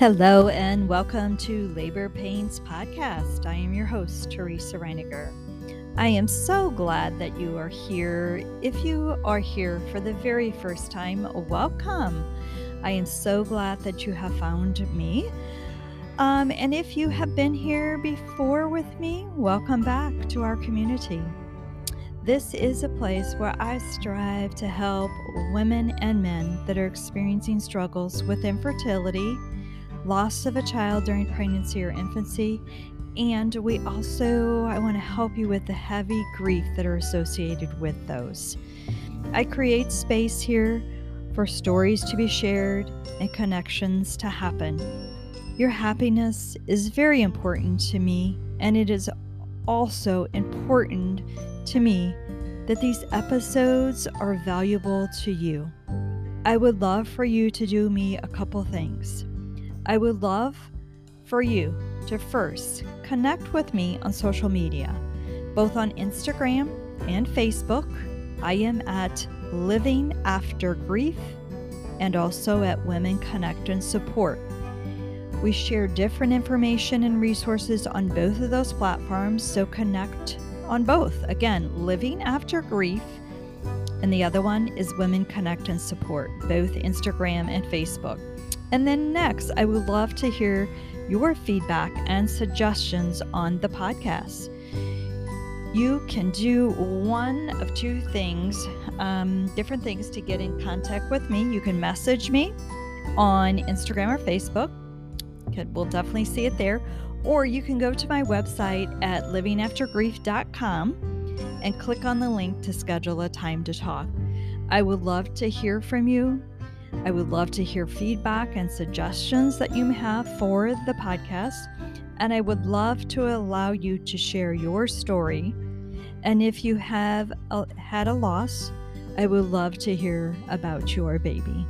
Hello, and welcome to Labor Pains Podcast. I am your host, Teresa Reiniger. I am so glad that you are here. If you are here for the very first time, welcome. I am so glad that you have found me. Um, and if you have been here before with me, welcome back to our community. This is a place where I strive to help women and men that are experiencing struggles with infertility loss of a child during pregnancy or infancy. And we also, I want to help you with the heavy grief that are associated with those. I create space here for stories to be shared and connections to happen. Your happiness is very important to me, and it is also important to me that these episodes are valuable to you. I would love for you to do me a couple things. I would love for you to first connect with me on social media, both on Instagram and Facebook. I am at Living After Grief and also at Women Connect and Support. We share different information and resources on both of those platforms, so connect on both. Again, Living After Grief, and the other one is Women Connect and Support, both Instagram and Facebook. And then next, I would love to hear your feedback and suggestions on the podcast. You can do one of two things, um, different things to get in contact with me. You can message me on Instagram or Facebook. We'll definitely see it there. Or you can go to my website at livingaftergrief.com and click on the link to schedule a time to talk. I would love to hear from you. I would love to hear feedback and suggestions that you have for the podcast. And I would love to allow you to share your story. And if you have a, had a loss, I would love to hear about your baby.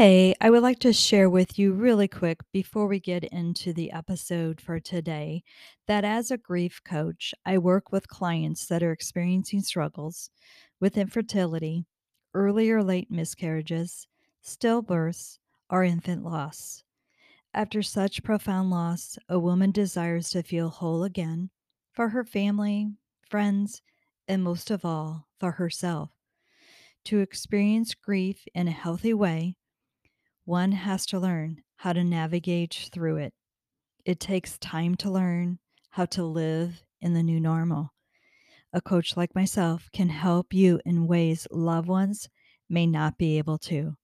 Hey, I would like to share with you really quick before we get into the episode for today that as a grief coach, I work with clients that are experiencing struggles with infertility, early or late miscarriages, stillbirths, or infant loss. After such profound loss, a woman desires to feel whole again for her family, friends, and most of all, for herself. To experience grief in a healthy way, one has to learn how to navigate through it. It takes time to learn how to live in the new normal. A coach like myself can help you in ways loved ones may not be able to.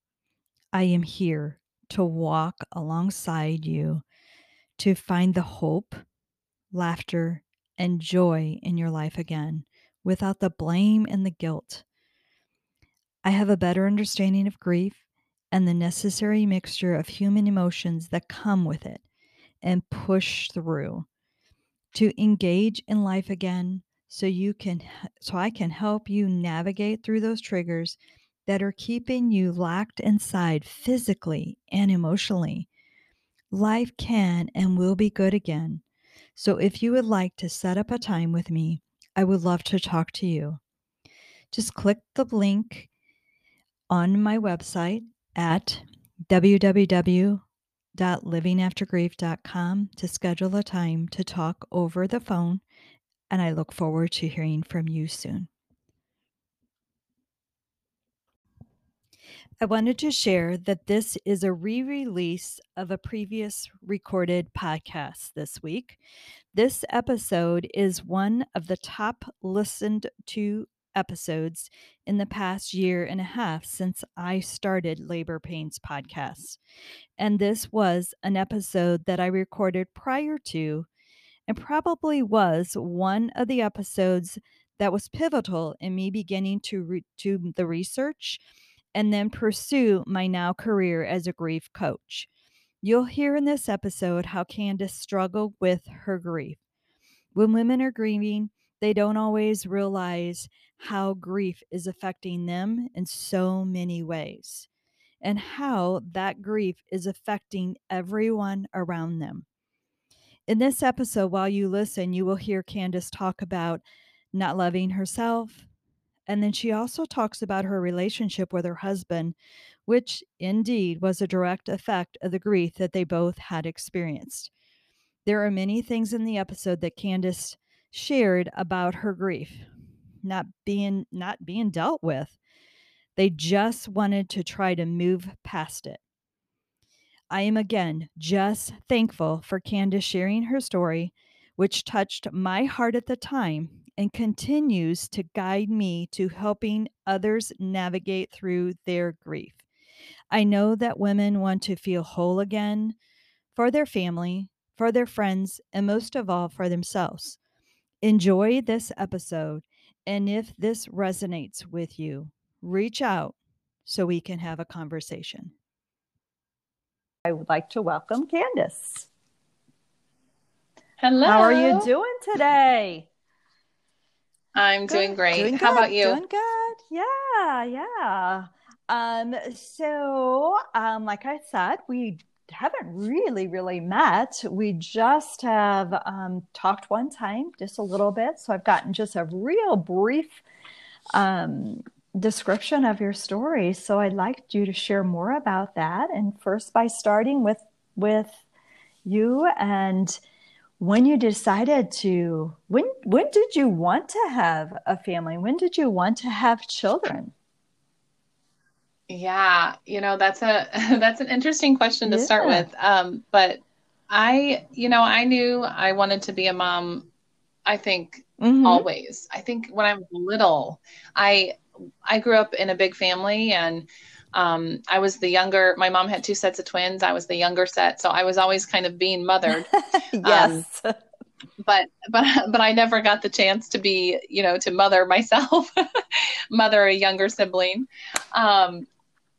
I am here to walk alongside you to find the hope, laughter, and joy in your life again without the blame and the guilt. I have a better understanding of grief and the necessary mixture of human emotions that come with it and push through to engage in life again so you can so I can help you navigate through those triggers that are keeping you locked inside physically and emotionally. Life can and will be good again. So if you would like to set up a time with me, I would love to talk to you. Just click the link on my website at www.livingaftergrief.com to schedule a time to talk over the phone, and I look forward to hearing from you soon. I wanted to share that this is a re release of a previous recorded podcast this week. This episode is one of the top listened to episodes in the past year and a half since I started Labor Pains podcast. And this was an episode that I recorded prior to and probably was one of the episodes that was pivotal in me beginning to re- do the research and then pursue my now career as a grief coach. You'll hear in this episode how Candace struggled with her grief. When women are grieving, they don't always realize how grief is affecting them in so many ways and how that grief is affecting everyone around them. In this episode, while you listen, you will hear Candace talk about not loving herself, And then she also talks about her relationship with her husband, which indeed was a direct effect of the grief that they both had experienced. There are many things in the episode that Candace shared about her grief not being not being dealt with. They just wanted to try to move past it. I am again just thankful for Candace sharing her story, which touched my heart at the time and continues to guide me to helping others navigate through their grief. I know that women want to feel whole again for their family, for their friends, and most of all for themselves. Enjoy this episode, and if this resonates with you, reach out so we can have a conversation. I would like to welcome Candace. Hello. How are you doing today? I'm good. doing great. Doing How about you? Doing good. Yeah, yeah. Um, so um, like I said, we haven't really, really met. We just have um, talked one time, just a little bit. So I've gotten just a real brief um, description of your story. So I'd like you to share more about that. And first, by starting with with you and when you decided to when when did you want to have a family? When did you want to have children? Yeah, you know, that's a that's an interesting question to yeah. start with. Um, but I, you know, I knew I wanted to be a mom, I think mm-hmm. always. I think when I was little, I I grew up in a big family and um, I was the younger. My mom had two sets of twins. I was the younger set, so I was always kind of being mothered. yes. Um, but but but I never got the chance to be, you know, to mother myself, mother a younger sibling. Um,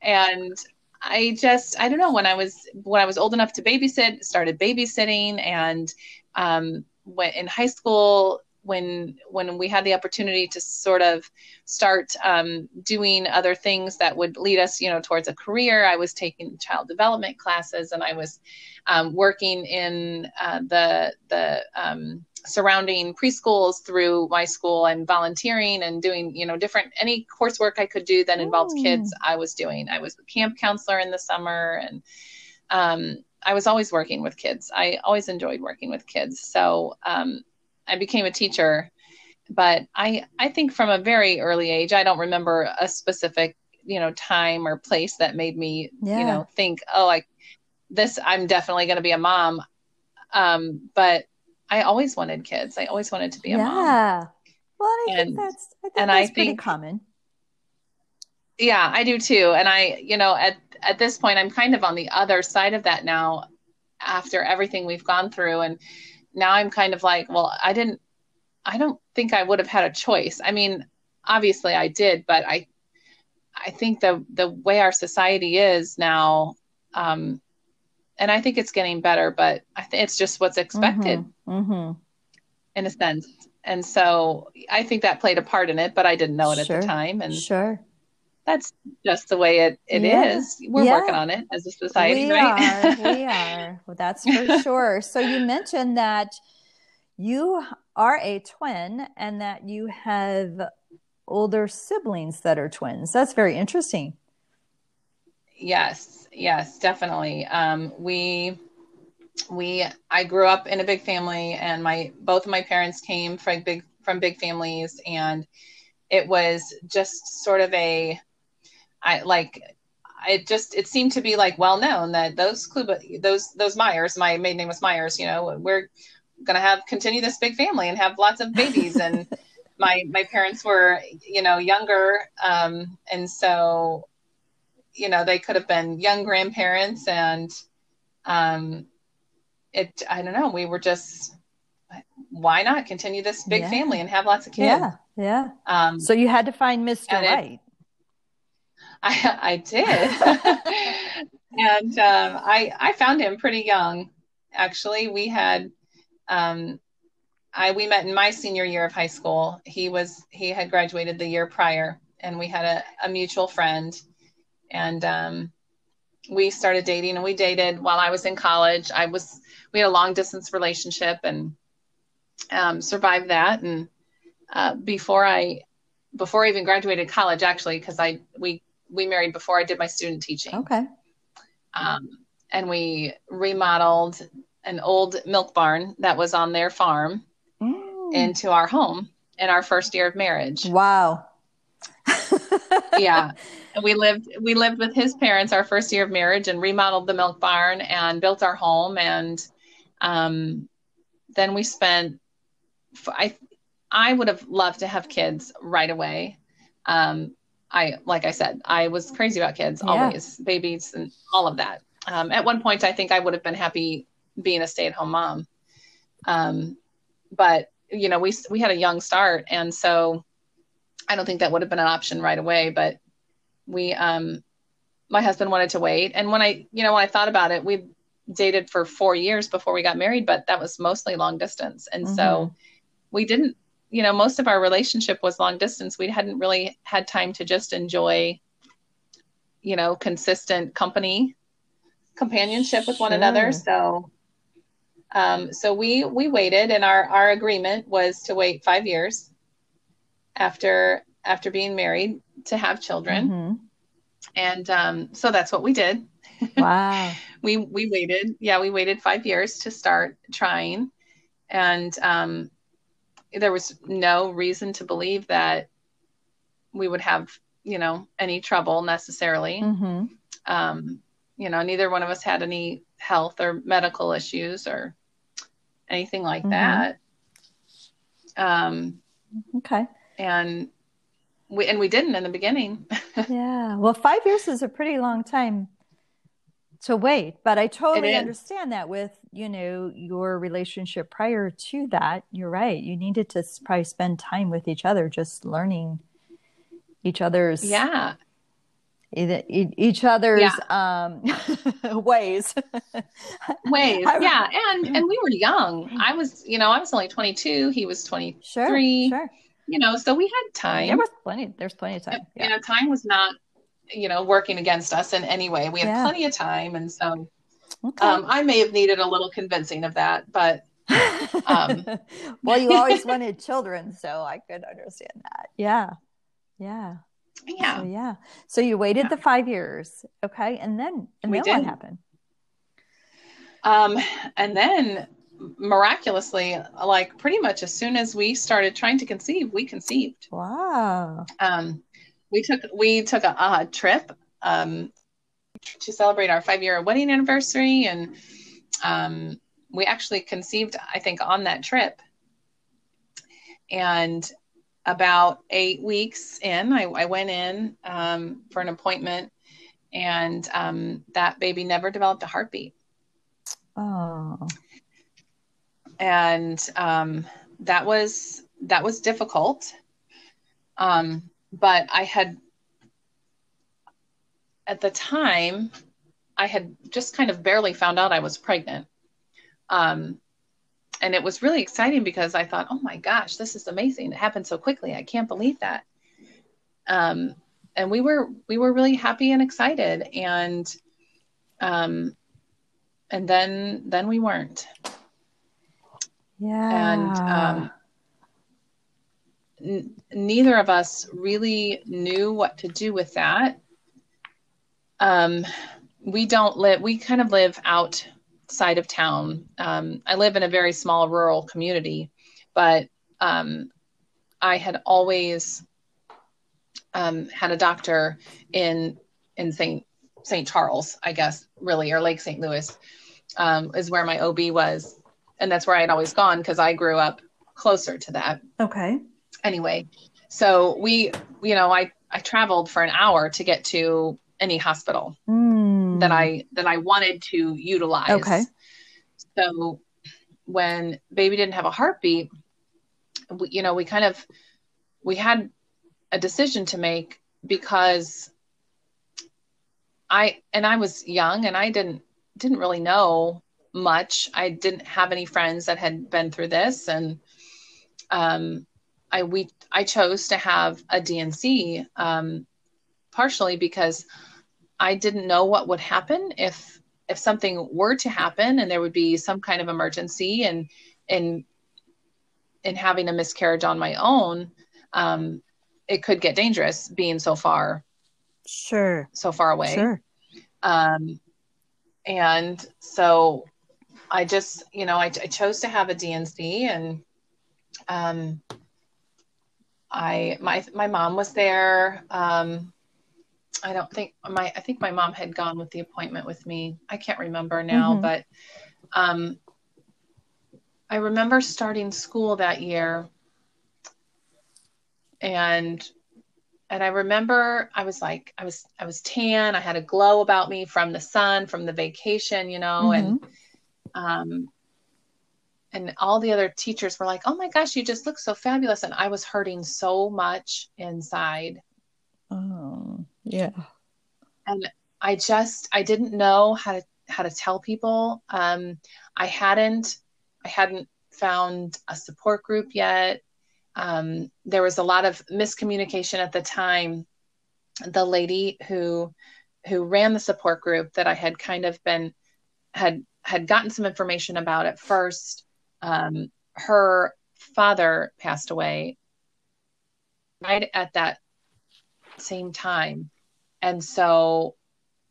and I just I don't know when I was when I was old enough to babysit, started babysitting, and um, went in high school when when we had the opportunity to sort of start um, doing other things that would lead us you know towards a career i was taking child development classes and i was um, working in uh, the the um, surrounding preschools through my school and volunteering and doing you know different any coursework i could do that involved Ooh. kids i was doing. I was a camp counselor in the summer and um, i was always working with kids. I always enjoyed working with kids. So um, i became a teacher. But i i think from a very early age i don't remember a specific you know time or place that made me yeah. you know think oh like this i'm definitely going to be a mom. Um, but I always wanted kids. I always wanted to be a yeah. mom. Yeah. Well, I and, think that's I think and that's I pretty think, common. Yeah, I do too. And I, you know, at at this point, I'm kind of on the other side of that now, after everything we've gone through, and now I'm kind of like, well, I didn't. I don't think I would have had a choice. I mean, obviously I did, but I, I think the the way our society is now, um, and I think it's getting better, but I think it's just what's expected mm-hmm. Mm-hmm. in a sense. And so I think that played a part in it, but I didn't know it sure. at the time. And sure. That's just the way it, it yeah. is. We're yeah. working on it as a society, we right? Are. we are. Well, that's for sure. So you mentioned that you are a twin and that you have older siblings that are twins. That's very interesting. Yes, yes, definitely. Um, we we I grew up in a big family, and my both of my parents came from big from big families, and it was just sort of a I like it just it seemed to be like well known that those Kluba, those those Myers, my maiden name was Myers. You know, we're gonna have continue this big family and have lots of babies and. my my parents were you know younger um, and so you know they could have been young grandparents and um it i don't know we were just why not continue this big yeah. family and have lots of kids? Yeah yeah. Um so you had to find mr right it, i i did. And um i i found him pretty young actually. We had um i we met in my senior year of high school. He was he had graduated the year prior and we had a, a mutual friend and um, we started dating and we dated while I was in college. I was we had a long distance relationship and um, survived that. And uh, before I before I even graduated college, actually, because I we we married before I did my student teaching. Okay. Um, and we remodeled an old milk barn that was on their farm Mm. into our home in our first year of marriage. Wow. yeah. We lived we lived with his parents our first year of marriage and remodeled the milk barn and built our home and um, then we spent I I would have loved to have kids right away. Um, I like I said, I was crazy about kids Yeah. always, babies and all of that. Um, at one point I think I would have been happy being a stay-at-home mom. Um, but you know, we we had a young start and so I don't think that would have been an option right away, but we um my husband wanted to wait. And when I you know when I thought about it we dated for 4 years before we got married but that was mostly long distance. And so we didn't you know most of our relationship was long distance. We hadn't really had time to just enjoy you know consistent company companionship with one Sure. another so um so we we waited and our our agreement was to wait 5 years after after being married to have children Mhm. and um, so that's what we did Wow. we we waited yeah we waited five years to start trying and um, there was no reason to believe that we would have you know any trouble necessarily hmm um, you know neither one of us had any health or medical issues or anything like Mhm. that um, Okay. and we and we didn't in the beginning Yeah. Well, five years is a pretty long time to wait, but I totally understand that with, you know, your relationship prior to that. You're right. You needed to probably spend time with each other, just learning each other's yeah each other's um ways. ways yeah and and we were young i was you know i was only 22 he was 23 Sure. Sure. You know so we had time There was plenty. There's plenty of time. you know time was not you know working against us in any way we had Yeah. plenty of time and so Okay. um, i may have needed a little convincing of that but um, well, you always wanted children, so I could understand that. Yeah. Yeah. yeah So yeah. So you waited Yeah. the five years. Okay. And then and We then what happened? um, and then miraculously like pretty much as soon as we started trying to conceive we conceived Wow. um, we took we took a, a trip um, to celebrate our five year wedding anniversary, and um, we actually conceived, I think, on that trip. And about eight weeks in, I, I went in um, for an appointment, and um, that baby never developed a heartbeat. Oh. And um, that was that was difficult. Um, but I had at the time I had just kind of barely found out I was pregnant. Um, and it was really exciting because I thought, oh my gosh, this is amazing. It happened so quickly. I can't believe that. Um, and we were we were really happy and excited and um, and then then we weren't Yeah. and um, n- neither of us really knew what to do with that. Um, we don't live; we kind of live outside of town. Um, I live in a very small rural community, but um, I had always um, had a doctor in in St. St. Charles, I guess, really, or Lake St. Louis, um, is where my OB was, and that's where I had always gone because I grew up closer to that. okay. Anyway, so we, you know, I I traveled for an hour to get to any hospital Mm. that I that I wanted to utilize. Okay. So when baby didn't have a heartbeat, we, you know, we kind of we had a decision to make because I and I was young and I didn't didn't really know much. I didn't have any friends that had been through this and um I we I chose to have a D&C um partially because I didn't know what would happen if if something were to happen and there would be some kind of emergency and and and having a miscarriage on my own um it could get dangerous being so far sure. so far away. Sure. Um and so i just you know I, I chose to have a D&C and um i my my mom was there. Um i don't think my i think my mom had gone with the appointment with me. I can't remember now Mhm. but um i remember starting school that year. And and I remember I was like I was I was tan, I had a glow about me from the sun, from the vacation, you know, and um and all the other teachers were like, "Oh my gosh, you just look so fabulous." And I was hurting so much inside. oh yeah And I just I didn't know how to how to tell people. Um I hadn't I hadn't found a support group yet. Um, there was a lot of miscommunication at the time. The lady who who ran the support group that I had kind of been had had gotten some information about at first. Um, her father passed away right at that same time, and so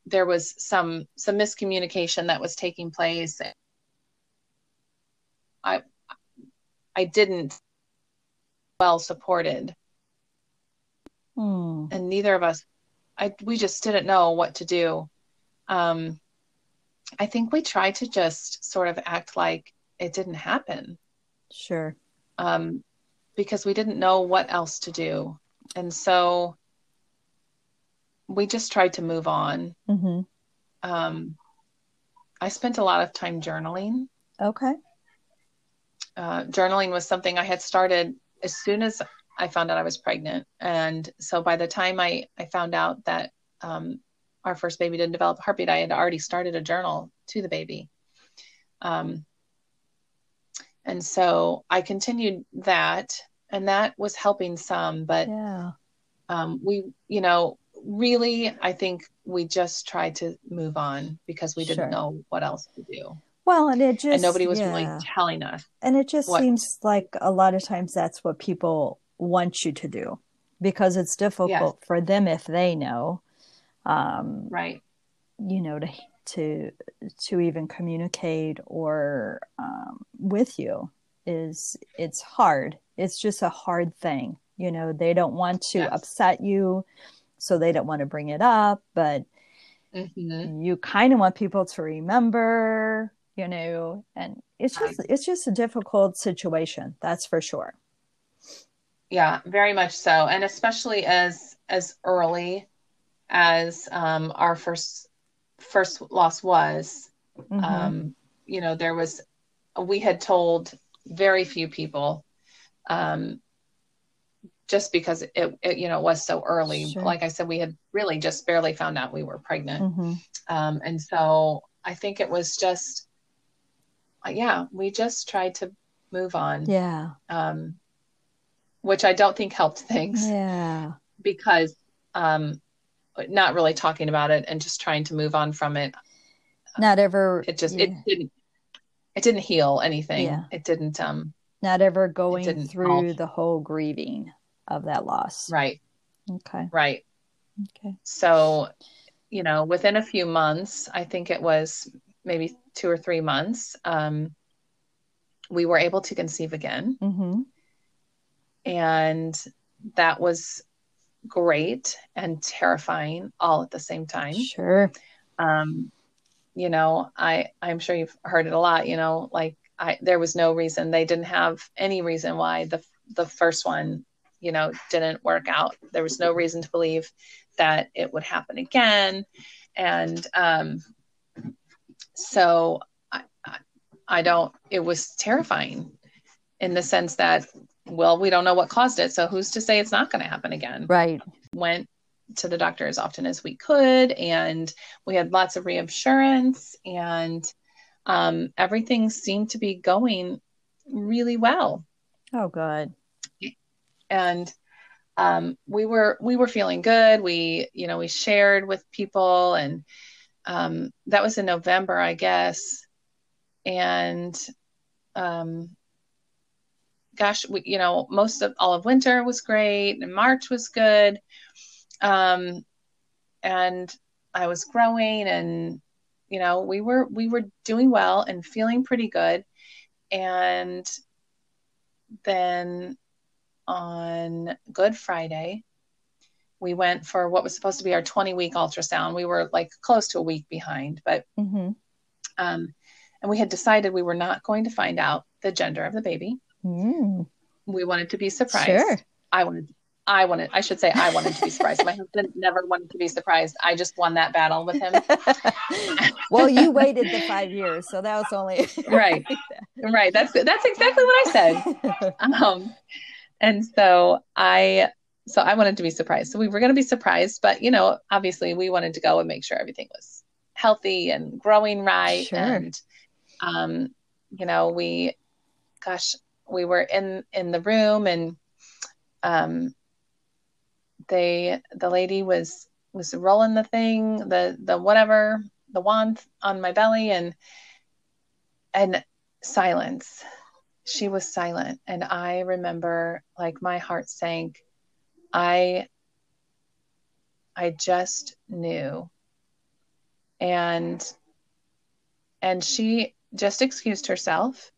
there was some some miscommunication that was taking place. I I didn't well supported Hmm. and neither of us I we just didn't know what to do. Um I think we tried to just sort of act like it didn't happen. sure Um because we didn't know what else to do. And so we just tried to move on. hmm Um I spent a lot of time journaling. okay Uh, journaling was something I had started as soon as I found out I was pregnant. And so by the time I, I found out that um, our first baby didn't develop a heartbeat, I had already started a journal to the baby. Um, and so I continued that, and that was helping some. But yeah um, we, you know, really, I think we just tried to move on because we didn't know what else to do. well and it just and nobody was yeah. really telling us. And it just what- seems like a lot of times that's what people want you to do because it's difficult for them if they know, um, Right. you know, to to to even communicate or um, with you is it's hard. It's just a hard thing. You know, they don't want to Yes. upset you, so they don't want to bring it up, but hmm you kind of want people to remember you know and it's just it's just a difficult situation that's for sure Yeah, very much so, and especially as as early as um, our first first loss was. Mhm. Um, you know, there was we had told very few people, um, just because it, it you know was so early. Sure. Like I said, we had really just barely found out we were pregnant, Mhm. um, and so I think it was just, uh, yeah, we just tried to move on, yeah um, which I don't think helped things. yeah because um not really talking about it and just trying to move on from it. Not ever it just yeah, it didn't it didn't heal anything. Yeah. it didn't um not ever going through help. the whole grieving of that loss. Right. Okay. Right. Okay. So you know within a few months i think it was maybe two or three months um we were able to conceive again. Mm-hmm. and that was great and terrifying all at the same time. Sure. Um you know i i'm sure you've heard it a lot you know like i there was no reason they didn't have any reason why the the first one you know didn't work out. There was no reason to believe that it would happen again. And um so i i, I don't it was terrifying in the sense that well we don't know what caused it. So who's to say it's not going to happen again? Right. Went to the doctor as often as we could and we had lots of reassurance and um, everything seemed to be going really well. Oh good. And um, we were we were feeling good. We you know we shared with people and um, that was in november i guess. And um, gosh, we, you know, most of all of winter was great and March was good. Um, and I was growing and, you know, we were, we were doing well and feeling pretty good. And then on Good Friday, we went for what was supposed to be our 20 week ultrasound. We were like close to a week behind, but, mm-hmm. um, and we had decided we were not going to find out the gender of the baby. Mm. We wanted to be surprised. Sure. I wanted, I wanted, I should say, I wanted to be surprised. My husband never wanted to be surprised. I just won that battle with him. well, you waited the five years, so that was only right. Right. That's that's exactly what I said. Um, and so I, so I wanted to be surprised. So we were going to be surprised, but you know, obviously, we wanted to go and make sure everything was healthy and growing right. Sure. And um, you know, we, gosh, we were in in the room and um they the lady was was rolling the thing the the whatever the wand on my belly and and silence. She was silent and i remember like my heart sank. I i just knew. And and she just excused herself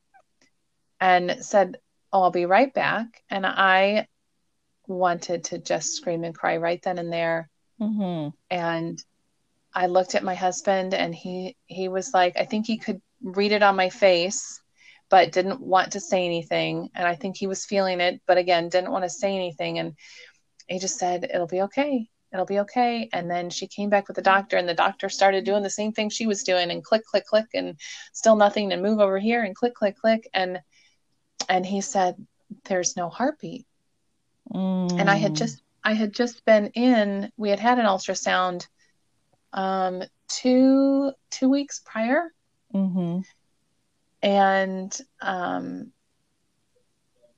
and said, Oh, I'll be right back. And I wanted to just scream and cry right then and there. Mm-hmm. And I looked at my husband and he he was like, I think he could read it on my face, but didn't want to say anything. And I think he was feeling it, but again, didn't want to say anything. And he just said, It'll be okay. It'll be okay. And then she came back with the doctor, and the doctor started doing the same thing she was doing and click, click, click, and still nothing, and move over here and click, click, click. And and he said there's no heartbeat. Mm. and i had just i had just been in we had had an ultrasound um two two weeks prior. Mm-hmm. and um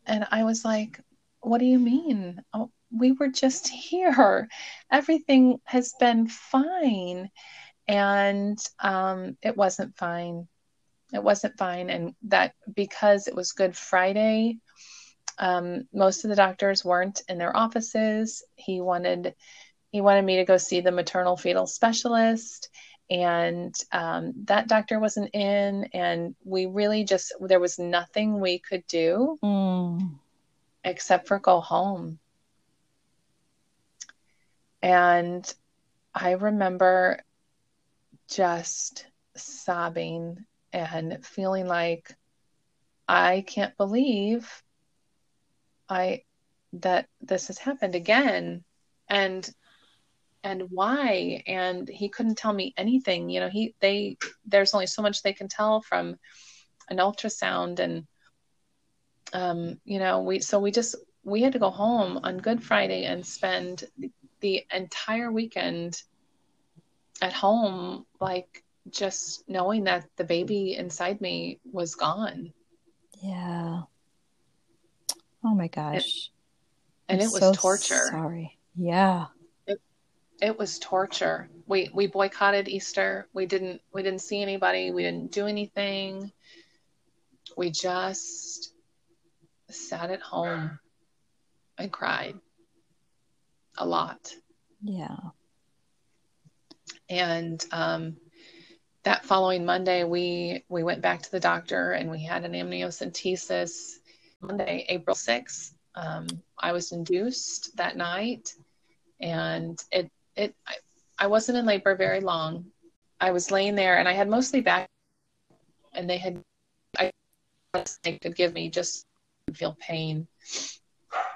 and i was like what do you mean? Oh, we were just here. Everything has been fine. And um it wasn't fine it wasn't fine. And that because it was good friday um, most of the doctors weren't in their offices. He wanted he wanted me to go see the maternal fetal specialist. And um, that doctor wasn't in. And we really just there was nothing we could do mm. except for go home. And i remember just sobbing and feeling like I can't believe I that this has happened again. And and why? And he couldn't tell me anything. You know he they there's only so much they can tell from an ultrasound and um you know we so we just we had to go home on good friday and spend the entire weekend at home like just knowing that the baby inside me was gone. Yeah. Oh my gosh. And, and it was so torture. Sorry. Yeah. It, it was torture. We we boycotted Easter. We didn't we didn't see anybody. We didn't do anything. We just sat at home and cried a lot. Yeah. And um that following Monday, we we went back to the doctor and we had an amniocentesis. Monday, April sixth, um, I was induced that night, and it it I, I wasn't in labor very long. I was laying there and I had mostly back, and they had I they could give me just feel pain,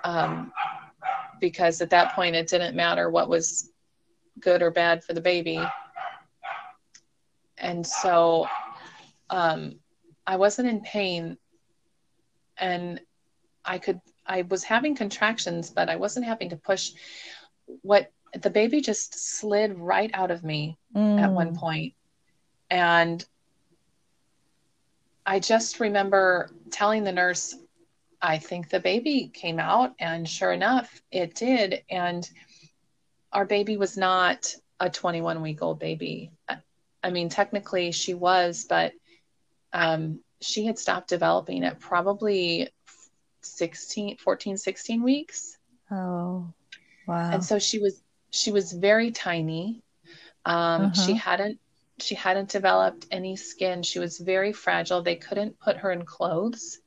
um, because at that point it didn't matter what was good or bad for the baby and so um, I wasn't in pain, and I could I was having contractions, but I wasn't having to push. What the baby just slid right out of me mm. at one point, and I just remember telling the nurse, I think the baby came out, and sure enough, it did. And our baby was not a 21 week old baby. I mean, technically she was, but um, she had stopped developing at probably 16 14 16 weeks Oh, wow. and so she was she was very tiny um, she Uh-huh. hadn't she hadn't developed any skin she was very fragile they couldn't put her in clothes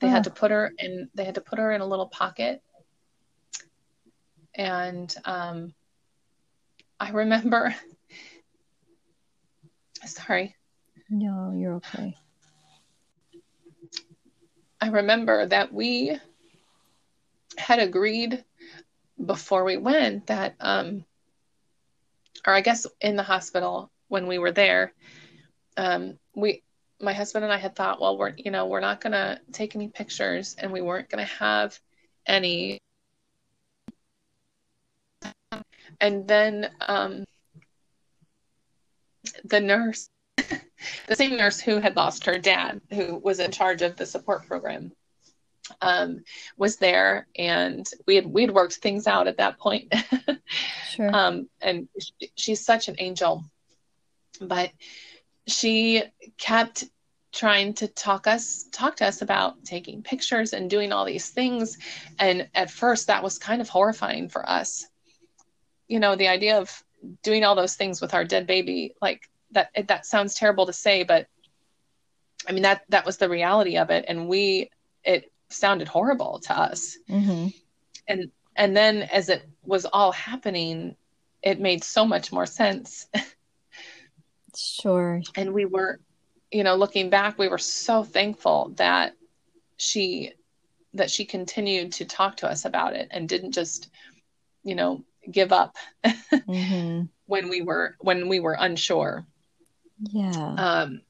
they had Oh. to put her in they had to put her in a little pocket and um, i remember sorry no, you're okay. I remember that we had agreed before we went that, um, or I guess in the hospital when we were there, um, we, my husband and I had thought, well, we're, you know, we're not going to take any pictures and we weren't going to have any. And then um, the nurse, the same nurse who had lost her dad, who was in charge of the support program, um, was there, and we had we had worked things out at that point. Sure. um, and she, she's such an angel, but she kept trying to talk us talk to us about taking pictures and doing all these things and at first that was kind of horrifying for us you know the idea of doing all those things with our dead baby like that it, that sounds terrible to say but i mean that that was the reality of it. And we it sounded horrible to us. Hmm and and then as it was all happening it made so much more sense. Sure. and we were you know looking back we were so thankful that she that she continued to talk to us about it and didn't just you know give up hmm when we were when we were unsure Yeah. um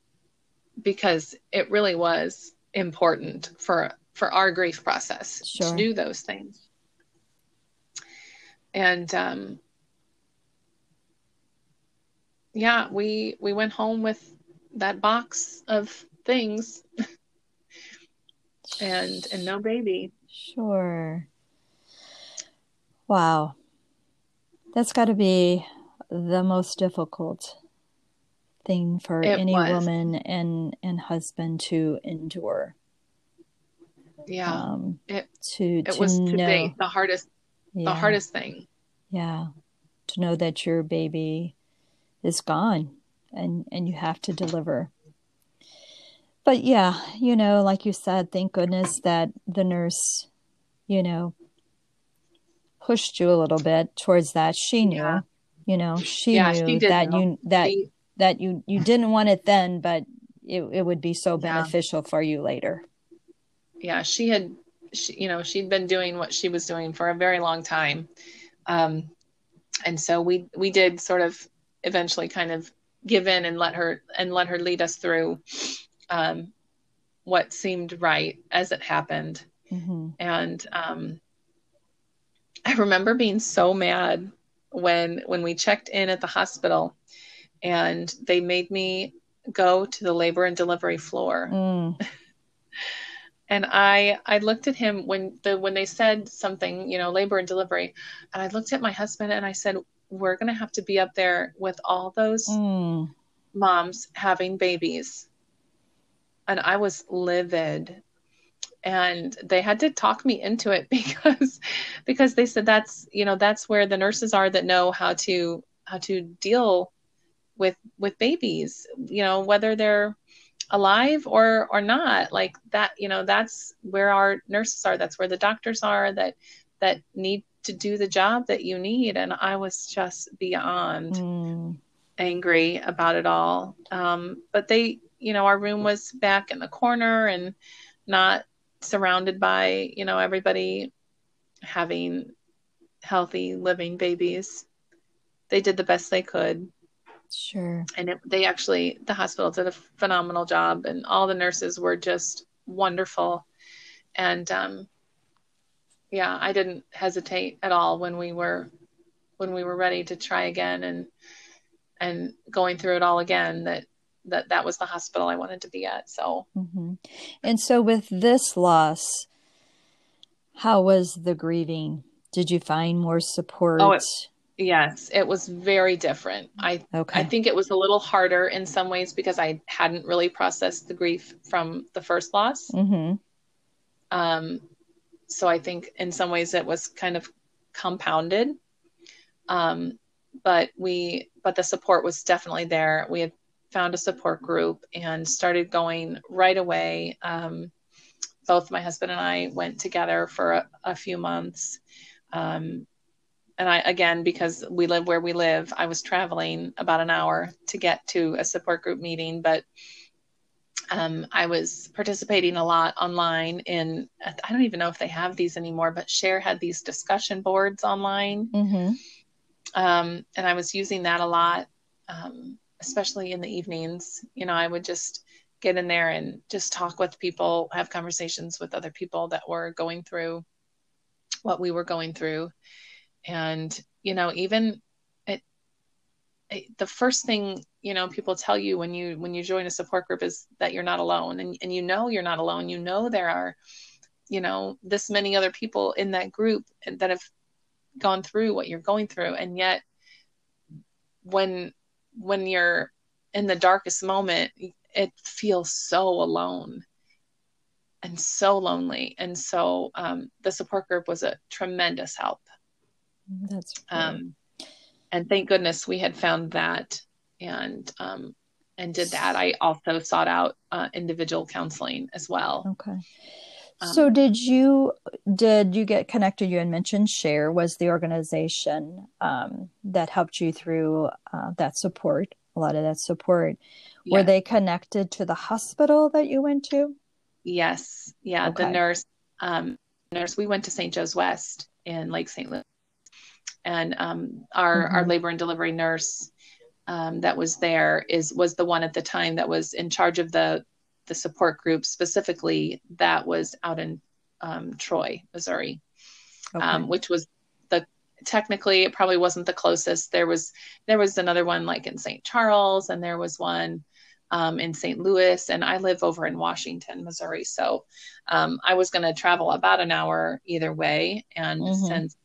because it really was important for for our grief process Sure. to do those things and um yeah we we went home with that box of things and and no baby Sure. Wow. That's got to be the most difficult thing for It any was. woman and and husband to endure. yeah Um, It- to it to was know, date the hardest the hardest thing yeah, to know that your baby is gone and and you have to deliver. But yeah, you know, like you said, thank goodness that the nurse, you know, pushed you a little bit towards that. She knew, Yeah. you know, she Yeah, knew she that know. you that She- that you you didn't want it then, but it it would be so Yeah. beneficial for you later. yeah she had she, you know she'd been doing what she was doing for a very long time um and so we we did sort of eventually kind of give in and let her and let her lead us through um what seemed right as it happened hmm and um i remember being so mad when when we checked in at the hospital and they made me go to the labor and delivery floor Mm, and I I looked at him when the when they said something, you know, labor and delivery, and I looked at my husband and I said, "We're going to have to be up there with all those mm, moms having babies." And I was livid. And they had to talk me into it because because they said that's, you know, that's where the nurses are that know how to how to deal with with babies, you know, whether they're alive or or not. Like that you know that's where our nurses are. That's where the doctors are that that need to do the job that you need. And i was just beyond mm. angry about it all. Um but they you know our room was back in the corner and not surrounded by you know everybody having healthy living babies. They did the best they could. Sure. and it, they actually the hospital did a phenomenal job and all the nurses were just wonderful. And um yeah i didn't hesitate at all when we were when we were ready to try again and and going through it all again that that that was the hospital i wanted to be at so hmm And so, with this loss, how was the grieving? Did you find more support? Oh, it- yes it was very different i okay. I think it was a little harder in some ways because I hadn't really processed the grief from the first loss. hmm Um, so I think in some ways it was kind of compounded. Um, but we, but the support was definitely there. We had found a support group and started going right away. Um, both my husband and I went together for a, a few months. Um, and I, again, because we live where we live, I was traveling about an hour to get to a support group meeting, but um, I was participating a lot online in, I don't even know if they have these anymore, but Share had these discussion boards online. Mm-hmm. Um, and I was using that a lot, um, especially in the evenings. You know, I would just get in there and just talk with people, have conversations with other people that were going through what we were going through. And, you know, even it, it the first thing you know people tell you when you when you join a support group is that you're not alone and, and you know you're not alone you know there are you know this many other people in that group that have gone through what you're going through and yet when when you're in the darkest moment it feels so alone and so lonely and so um, the support group was a tremendous help that's um, and thank goodness we had found that and um, and did that. I also sought out uh, individual counseling as well. Okay. Um, so did you did you get connected? You had mentioned Share was the organization um, that helped you through uh, that support. A lot of that support. Yeah. Were they connected to the hospital that you went to? Yes. Yeah. Okay. The nurse. Um, nurse. We went to St. Joe's West in Lake St. Louis, and um, our mm-hmm. our labor and delivery nurse um, that was there is was the one at the time that was in charge of the the support group specifically that was out in um, Troy, Missouri, okay. um, which was the technically it probably wasn't the closest. There was there was another one like in St. Charles, and there was one um, in St. Louis, and I live over in Washington, Missouri. So um, I was going to travel about an hour either way, and mm-hmm. since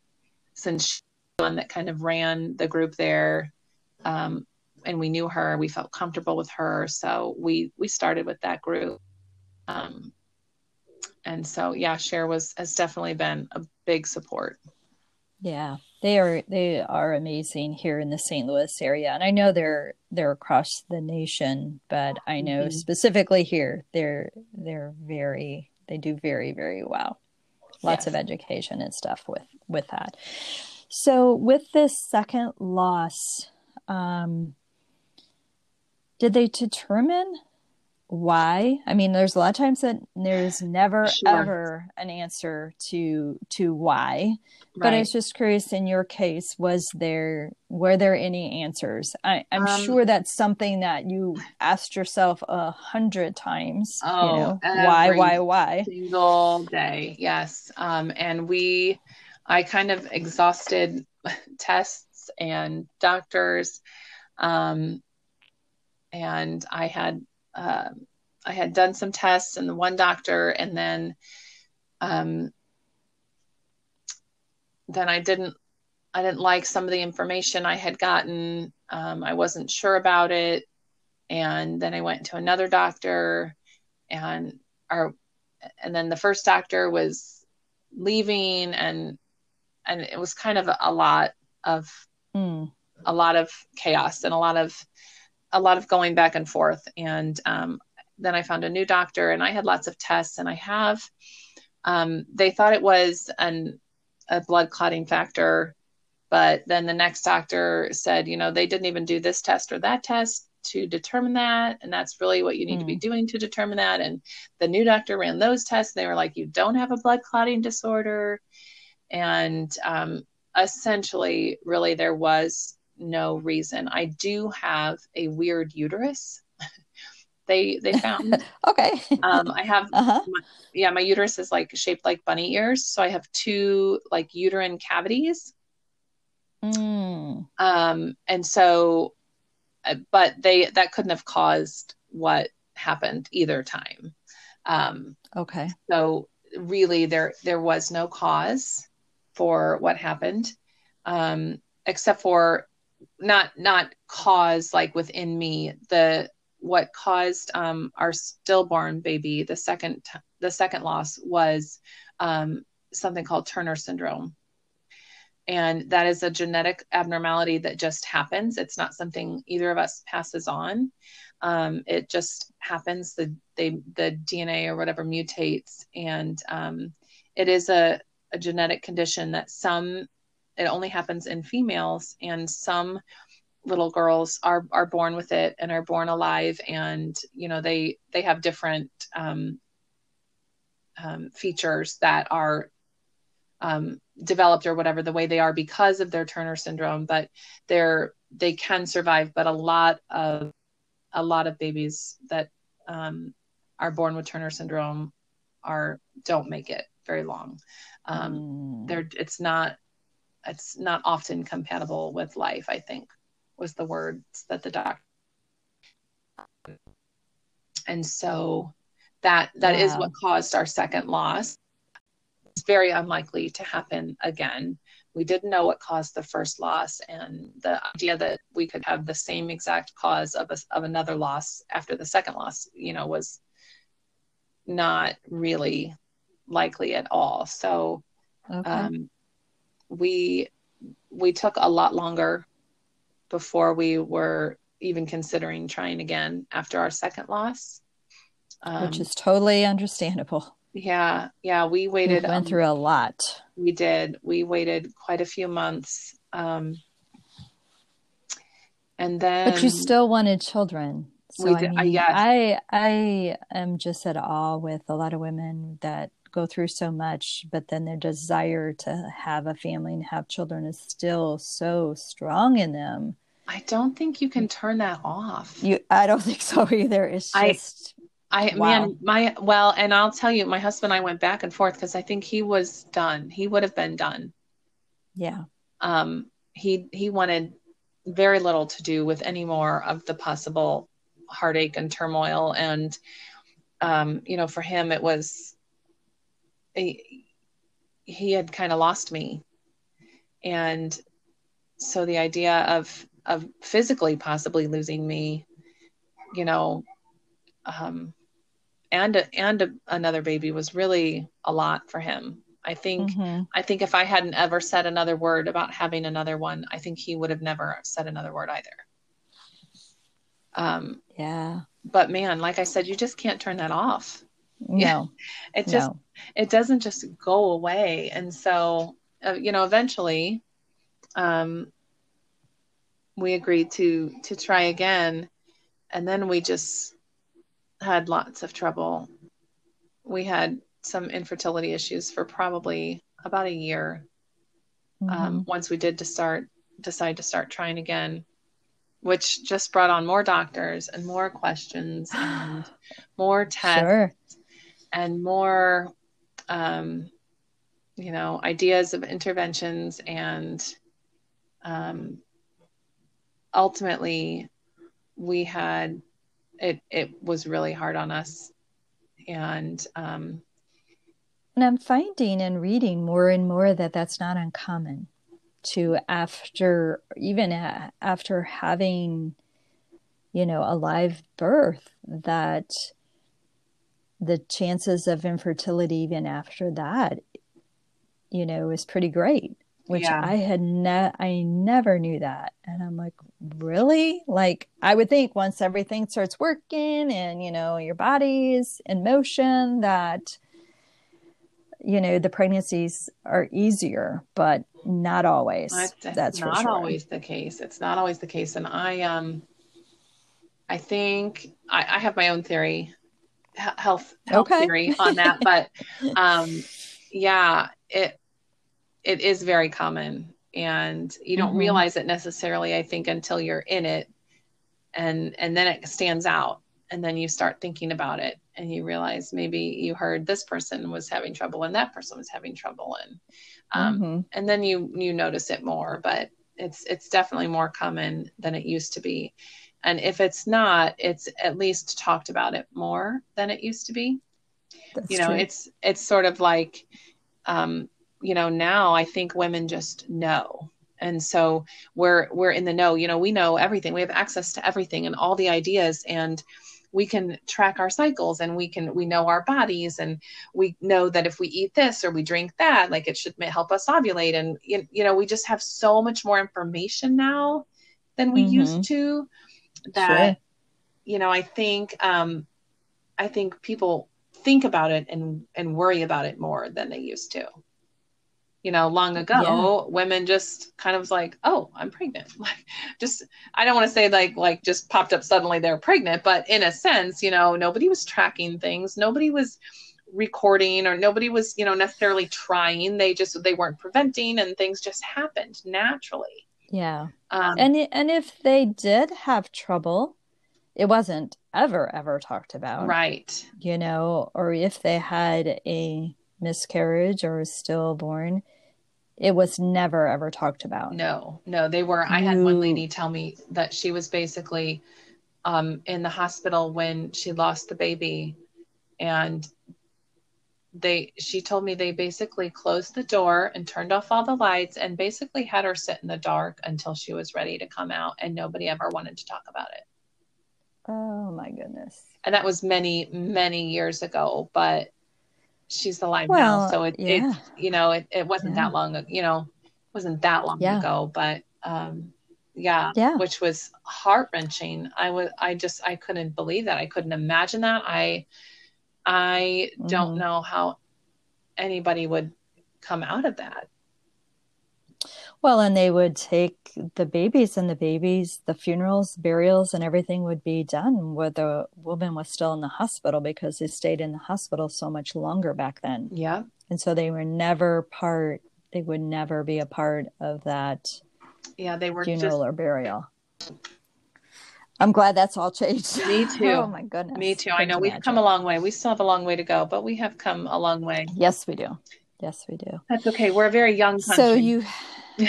since one that kind of ran the group there um, and we knew her. We felt comfortable with her, so we we started with that group. Um, and so, yeah, Share was has definitely been a big support. Yeah, they are they are amazing here in the St. Louis area, and I know they're they're across the nation, but I know mm-hmm. specifically here they're they're very they do very very well. Lots yes. of education and stuff with with that. So with this second loss, um, did they determine why? I mean, there's a lot of times that there's never sure. ever an answer to to why. Right. But I was just curious. In your case, was there were there any answers? I, am um, sure that's something that you asked yourself a hundred times. Oh, you know, why, why, why? Single day, yes. Um, and we, I kind of exhausted tests and doctors. Um, and I had uh, I had done some tests and the one doctor, and then um, then I didn't I didn't like some of the information I had gotten. Um, I wasn't sure about it, and then I went to another doctor, and our and then the first doctor was leaving, and and it was kind of a, a lot of mm. a lot of chaos and a lot of a lot of going back and forth. And um, then I found a new doctor, and I had lots of tests, and I have. Um, they thought it was an a blood clotting factor, but then the next doctor said, you know, they didn't even do this test or that test to determine that, and that's really what you need mm. to be hmm. doing to determine that. And the new doctor ran those tests, and they were like, you don't have a blood clotting disorder, and um, essentially, really, there was no reason. I do have a weird uterus. they they found. okay. Um, I have uh-huh. my, yeah, my uterus is like shaped like bunny ears, so I have two like uterine cavities. Mm. Um, and so, uh, but they that couldn't have caused what happened either time. Um, okay. So really, there there was no cause for what happened, um, except for not not cause like within me the what caused um, our stillborn baby the second the second loss was um, something called Turner syndrome. And that is a genetic abnormality that just happens. It's not something either of us passes on. Um, it just happens. The they, the DNA or whatever mutates, and um, it is a, a genetic condition that some it only happens in females, and some little girls are are born with it and are born alive, and you know they they have different um, um, features that are um, developed or whatever the way they are because of their Turner syndrome, but they're they can survive. But a lot of a lot of babies that um, are born with Turner syndrome are don't make it very long. Um, mm. They're it's not it's not often compatible with life. I think was the words that the doctor. And so that that wow. is what caused our second loss it's very unlikely to happen again. We didn't know what caused the first loss, and the idea that we could have the same exact cause of a, of another loss after the second loss, you know, was not really likely at all. So, okay. um, we we took a lot longer before we were even considering trying again after our second loss, um, which is totally understandable. Yeah, yeah, we waited. We went um, through a lot. We did. We waited quite a few months, um, and then. But you still wanted children. So I, mean, uh, yes. I I am just at awe with a lot of women that go through so much, but then their desire to have a family and have children is still so strong in them. I don't think you can turn that off. You, I don't think so either. It's just I wow. man, my well, and I'll tell you, my husband and I went back and forth because I think he was done. He would have been done. Yeah. Um. He he wanted very little to do with any more of the possible heartache and turmoil, and um, you know, for him, it was he, he had kind of lost me, and so the idea of of physically possibly losing me, you know, um, and a, and a, another baby was really a lot for him. I think mm-hmm. I think if I hadn't ever said another word about having another one, I think he would have never said another word either. Um, yeah. But man, like I said, you just can't turn that off. No. Yeah. It just no. It doesn't just go away. And so, uh, you know, eventually, um, we agreed to to try again, and then we just had lots of trouble. We had some infertility issues for probably about a year. Um, mm-hmm. Um, once we did to start decide to start trying again, which just brought on more doctors and more questions and more tests sure. and more, um, you know, ideas of interventions and um, ultimately we had it it was really hard on us and um and i'm finding and reading more and more that that's not uncommon to after even after having you know a live birth that the chances of infertility even after that you know is pretty great which yeah. I had ne- I never knew that. And I'm like, really? Like I would think once everything starts working and you know your body's in motion that you know the pregnancies are easier, but not always. That's, That's not sure. always the case. It's not always the case. And I um I think I, I have my own theory, health health okay. theory on that, but um yeah, it it is very common and you don't mm-hmm. realize it necessarily i think until you're in it and and then it stands out and then you start thinking about it and you realize maybe you heard this person was having trouble and that person was having trouble and um, mm-hmm. and then you you notice it more but it's it's definitely more common than it used to be and if it's not it's at least talked about it more than it used to be That's you know true. it's it's sort of like um, you know, now I think women just know. and so we're we're in the know you know we know everything we have access to everything and all the ideas and we can track our cycles and we can we know our bodies and we know that if we eat this or we drink that like it should help us ovulate and you you know we just have so much more information now than we mm-hmm. used to that sure. you know i think um i think people think about it and and worry about it more than they used to. You know long ago yeah. women just kind of was like oh i'm pregnant. Like just i don't want to say like like just popped up suddenly they're pregnant but in a sense you know nobody was tracking things. Nobody was recording or nobody was you know necessarily trying. They just they weren't preventing and things just happened naturally yeah um, and and if they did have trouble it wasn't ever ever talked about right you know or if they had a miscarriage or stillborn, it was never ever talked about. No, no, they were. I had one lady tell me that she was basically um, in the hospital when she lost the baby, and they she told me they basically closed the door and turned off all the lights and basically had her sit in the dark until she was ready to come out and nobody ever wanted to talk about it oh my goodness and that was many many years ago but she's alive well, now. So it, yeah. it you know, it, it wasn't yeah. that long, you know, wasn't that long yeah. ago, but, um, yeah, yeah, which was heart wrenching. I was, I just, I couldn't believe that. I couldn't imagine that. I, I mm. don't mm-hmm. know how anybody would come out of that. Well, and they would take the babies, and the babies, the funerals, burials, and everything would be done where the woman was still in the hospital because they stayed in the hospital so much longer back then. Yeah. And so they were never part, they would never be a part of that yeah, they were funeral just... or burial. I'm glad that's all changed. Me too. oh my goodness. Me too. I know we've come a long way. We still have a long way to go, but we have come a long way. Yes, we do. Yes, we do. That's okay. We're a very young country. So you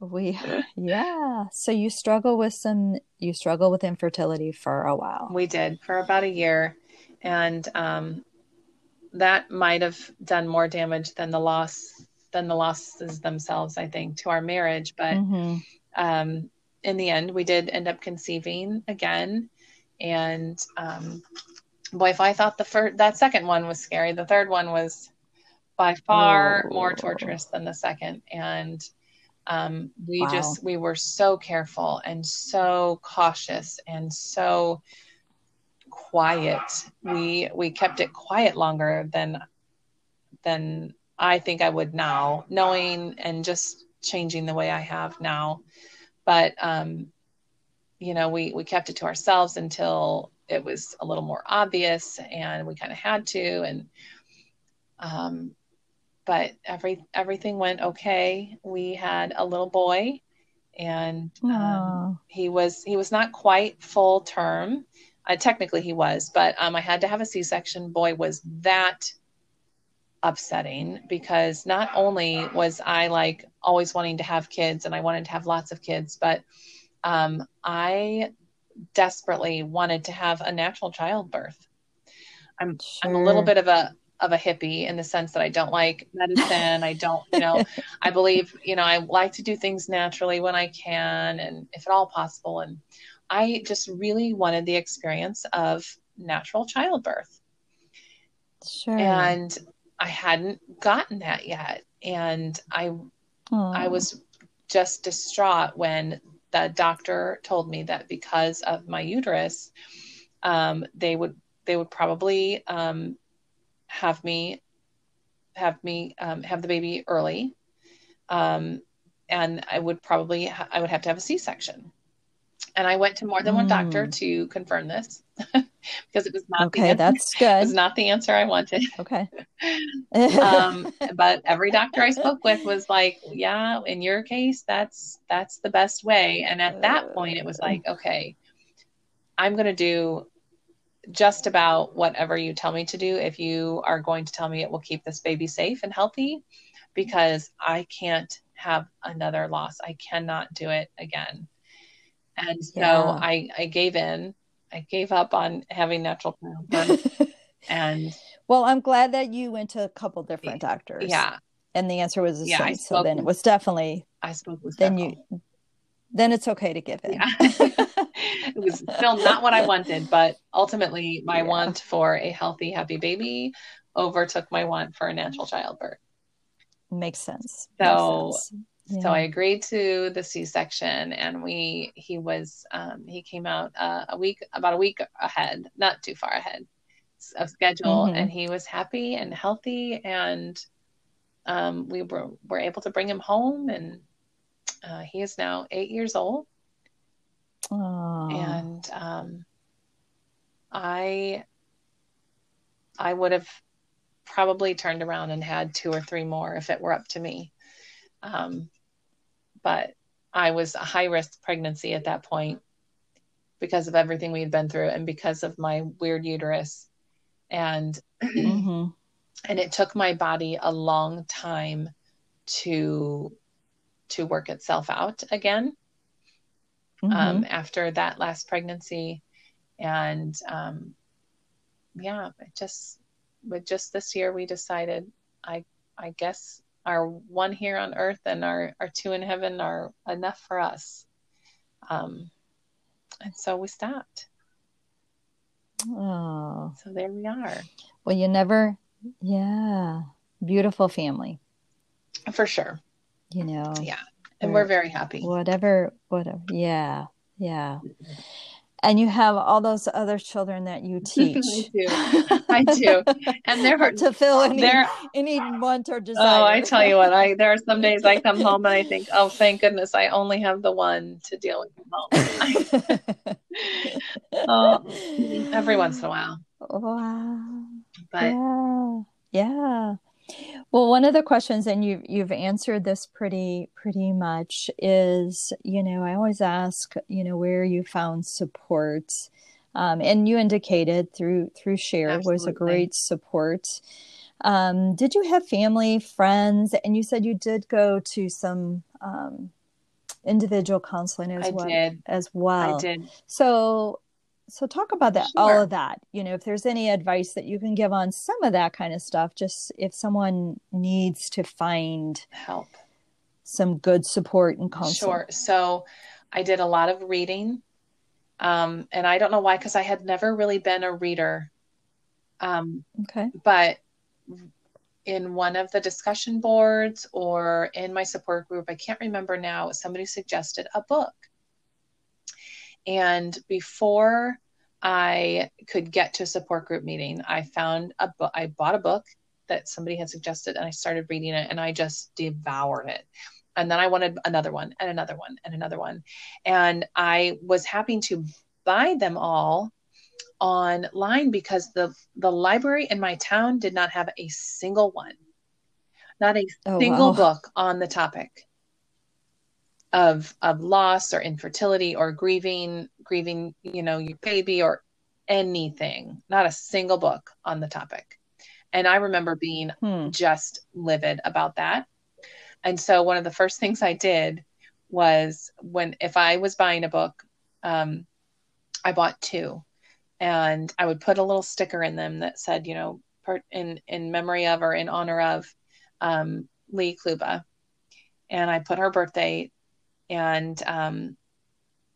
we yeah. So you struggle with some you struggle with infertility for a while. We did for about a year. And um that might have done more damage than the loss than the losses themselves, I think, to our marriage. But mm-hmm. um in the end we did end up conceiving again. And um boy, if I thought the first that second one was scary, the third one was by far oh. more torturous than the second. And um, we wow. just we were so careful and so cautious and so quiet. We we kept it quiet longer than than I think I would now, knowing and just changing the way I have now. But um, you know, we we kept it to ourselves until it was a little more obvious, and we kind of had to. And um, but every everything went okay. We had a little boy, and um, he was he was not quite full term. Uh, technically, he was, but um, I had to have a C section. Boy, was that upsetting because not only was I like always wanting to have kids and I wanted to have lots of kids, but um, I desperately wanted to have a natural childbirth. I'm sure. I'm a little bit of a of a hippie in the sense that I don't like medicine. I don't, you know, I believe, you know, I like to do things naturally when I can and if at all possible. And I just really wanted the experience of natural childbirth. Sure. And I hadn't gotten that yet. And I Aww. I was just distraught when the doctor told me that because of my uterus, um, they would they would probably um, have me have me um, have the baby early, um, and I would probably ha- I would have to have a C section. And I went to more than one mm. doctor to confirm this because it was not okay. The that's good. It was not the answer I wanted. Okay. um, but every doctor I spoke with was like, "Yeah, in your case, that's that's the best way." And at that point, it was like, "Okay, I'm going to do just about whatever you tell me to do if you are going to tell me it will keep this baby safe and healthy because I can't have another loss. I cannot do it again. And so yeah. I, I gave in. I gave up on having natural childbirth. and well, I'm glad that you went to a couple different doctors. Yeah. And the answer was the yeah, same. So then it was definitely I spoke with then several. you then it's okay to give in. Yeah. it was still not what I wanted, but ultimately my Yeah. want for a healthy, happy baby overtook my want for a natural childbirth. Makes sense. So- Makes sense. So I agreed to the C-section, and we he was um, he came out uh, a week about a week ahead, not too far ahead of schedule, Mhm. and he was happy and healthy, and um, we were were able to bring him home, and uh, he is now eight years old, Aw. and um, I I would have probably turned around and had two or three more if it were up to me. Um, but I was a high risk pregnancy at that point because of everything we had been through and because of my weird uterus. And Mhm. and it took my body a long time to to work itself out again Mhm. um, after that last pregnancy. And um, yeah, it just with just this year we decided I I guess our one here on earth and our, our two in heaven are enough for us. Um, and so we stopped. Oh. So there we are. Well, you never yeah. Beautiful family, For sure. you know. Yeah. And we're very happy. Whatever whatever. Yeah. Yeah. And you have all those other children that you teach. I do. I do. And they're to fill any any want or desire. Oh, I tell you what, I there are some days I come home and I think, oh, thank goodness, I only have the one to deal with oh, every once in a while, wow. but yeah. Yeah. Well, one of the questions, and you've you've answered this pretty pretty much, is you know I always ask you know where you found support, um, and you indicated through through Share was a great support. Um, did you have family, friends, and you said you did go to some um, individual counseling as I well did, as well. I did. So, so talk about that, all of that. You know, if there's any advice that you can give on some of that kind of stuff, just if someone needs to find Help. some good support and counsel. Sure. So I did a lot of reading. Um, and I don't know why, because I had never really been a reader. Um, Okay. but in one of the discussion boards or in my support group, I can't remember now, somebody suggested a book. And before I could get to a support group meeting, I found a book, I bought a book that somebody had suggested and I started reading it and I just devoured it. And then I wanted another one and another one and another one. And I was happy to buy them all online because the the library in my town did not have a single one not a Oh, single wow. book on the topic of of loss or infertility or grieving grieving you know your baby or anything not a single book on the topic and i remember being Hmm. just livid about that. And so one of the first things I did was when if I was buying a book, um, I bought two, and I would put a little sticker in them that said, you know, part in in memory of or in honor of um, Lee Kluba, and I put her birthday, and um,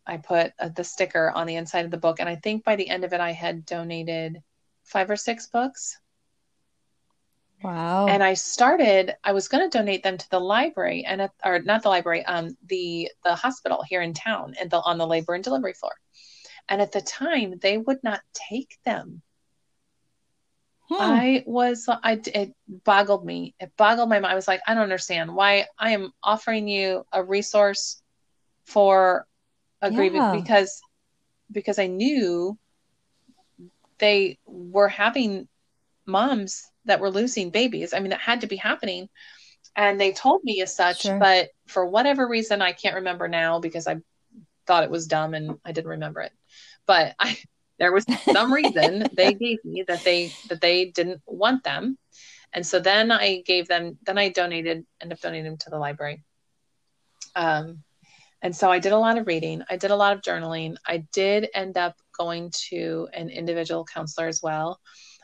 I put uh, the sticker on the inside of the book, and I think by the end of it, I had donated five or six books. Wow. and I started. I was going to donate them to the library and at, or not the library, um, the the hospital here in town, and the on the labor and delivery floor. And at the time, they would not take them. Hmm. I was, I it boggled me. It boggled my mind. I was like, I don't understand why I am offering you a resource for a Yeah. because because I knew they were having moms that were losing babies. I mean, that had to be happening. And they told me as such, Sure. but for whatever reason, I can't remember now because I thought it was dumb and I didn't remember it. But I, there was some reason they gave me that they that they didn't want them, and so then I gave them. Then I donated, end up donating them to the library. Um, and so I did a lot of reading. I did a lot of journaling. I did end up going to an individual counselor as well.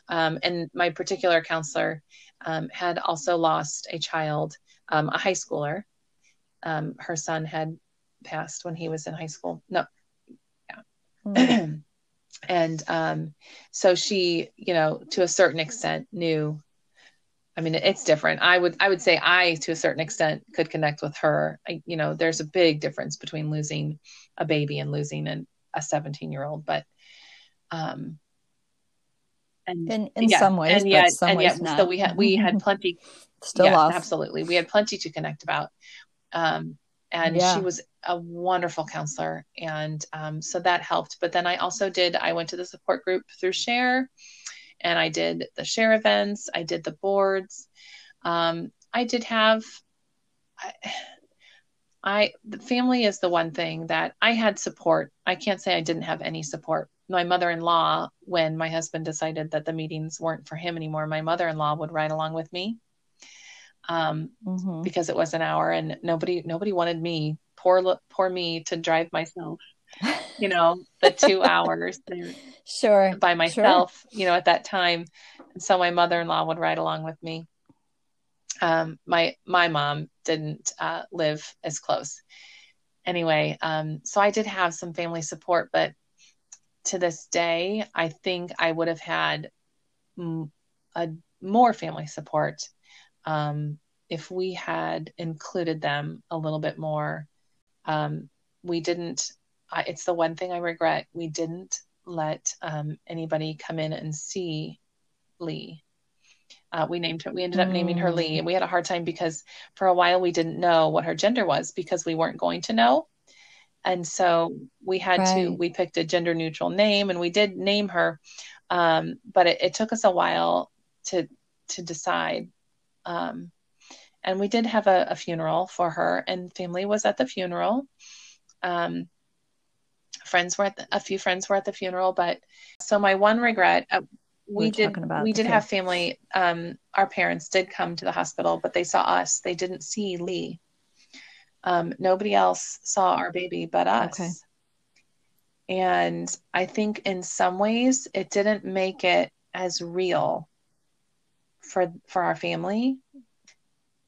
Um, and my particular counselor um, had also lost a child, um, a high schooler. um, her son had passed when he was in high school. No, yeah. Mm. and um, so she, you know, to a certain extent knew. I mean, it's different. I would, I would say, I to a certain extent could connect with her. I, you know, there's a big difference between losing a baby and losing an, a 17 year old, but, um, and in in yeah, some ways, and yet, some and ways yet, not. so we had, we had plenty still lost. absolutely. We had plenty to connect about. Um, and Yeah. she was a wonderful counselor. And um, so that helped. But then I also did, I went to the support group through Share and I did the Share events, I did the boards. Um, I did have, I, I, the family is the one thing that I had support. I can't say I didn't have any support. My mother in law, when my husband decided that the meetings weren't for him anymore, my mother in law would ride along with me. Um, Mhm. because it was an hour and nobody nobody wanted me poor poor me to drive myself you know the two hours Sure. by sure. myself you know at that time and so my mother-in-law would ride along with me um my my mom didn't uh, live as close anyway um so i did have some family support but to this day i think i would have had m- a more family support um, if we had included them a little bit more. Um, we didn't. I, it's the one thing I regret. We didn't let um, anybody come in and see Lee. Uh, we named her. We ended up naming her Lee, and we had a hard time because for a while we didn't know what her gender was because we weren't going to know, and so we had to. We picked a gender neutral name, and we did name her, um, but it, it took us a while to to decide. Um, and we did have a, a funeral for her, and family was at the funeral. Um, friends were at the, a few friends were at the funeral, but so my one regret, uh, we We're did we did have family. Um, our parents did come to the hospital, but they saw us. They didn't see Lee. Um, nobody else saw our baby but us. Okay. And I think in some ways it didn't make it as real for for our family.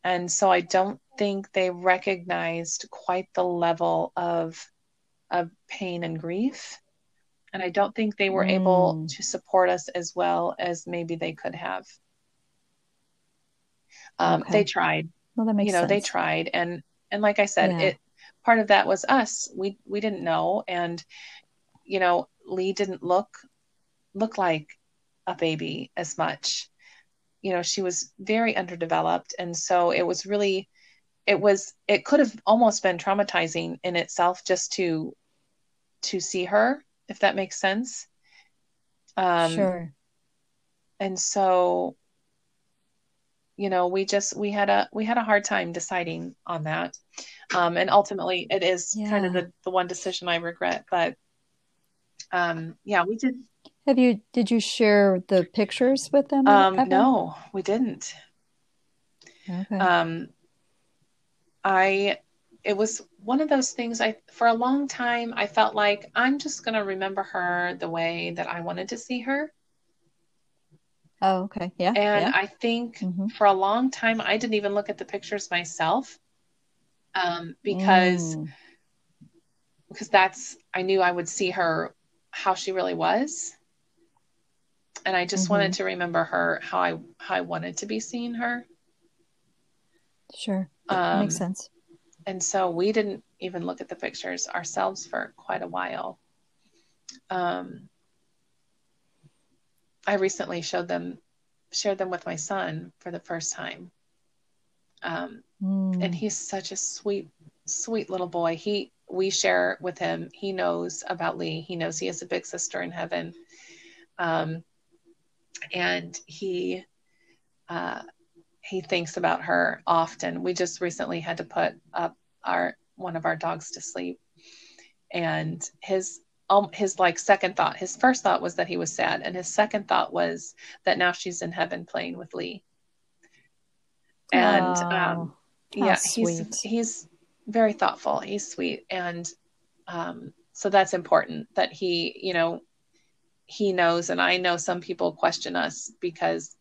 And so I don't think they recognized quite the level of of pain and grief. And I don't think they were able Mm. to support us as well as maybe they could have. Um, Okay. They tried, Well, that makes you know, they tried, and and like I said, Yeah. it part of that was us. We we didn't know, and you know, Lee didn't look look like a baby as much. You know, she was very underdeveloped, and so it was really, it was it could have almost been traumatizing in itself just to to see her, if that makes sense. Um, Sure. and so you know we just we had a we had a hard time deciding on that um and ultimately it is kind of the the one decision i regret but um yeah we did Have you did you share the pictures with them, um Evan? no we didn't Okay. um i it was one of those things i for a long time i felt like i'm just going to remember her the way that i wanted to see her Oh, okay. Yeah. and Yeah. i think hmm for a long time i didn't even look at the pictures myself um because Mm. because that's I knew I would see her how she really was. And I just hmm wanted to remember her how I how I wanted to be seeing her. Sure. That makes Um sense. And so we didn't even look at the pictures ourselves for quite a while. Um I recently showed them shared them with my son for the first time. Um and Mm. he's such a sweet sweet little boy. He we share with him. He knows about Lee. He knows he has a big sister in heaven. Um, and he uh, he thinks about her often. We just recently had to put up our one of our dogs to sleep, and his um, his like second thought, his first thought was that he was sad, and his second thought was that now she's in heaven playing with Lee. And um, Oh, yeah, sweet. he's he's very thoughtful. He's sweet, and um, so that's important that he, you know, he knows. And I know some people question us because,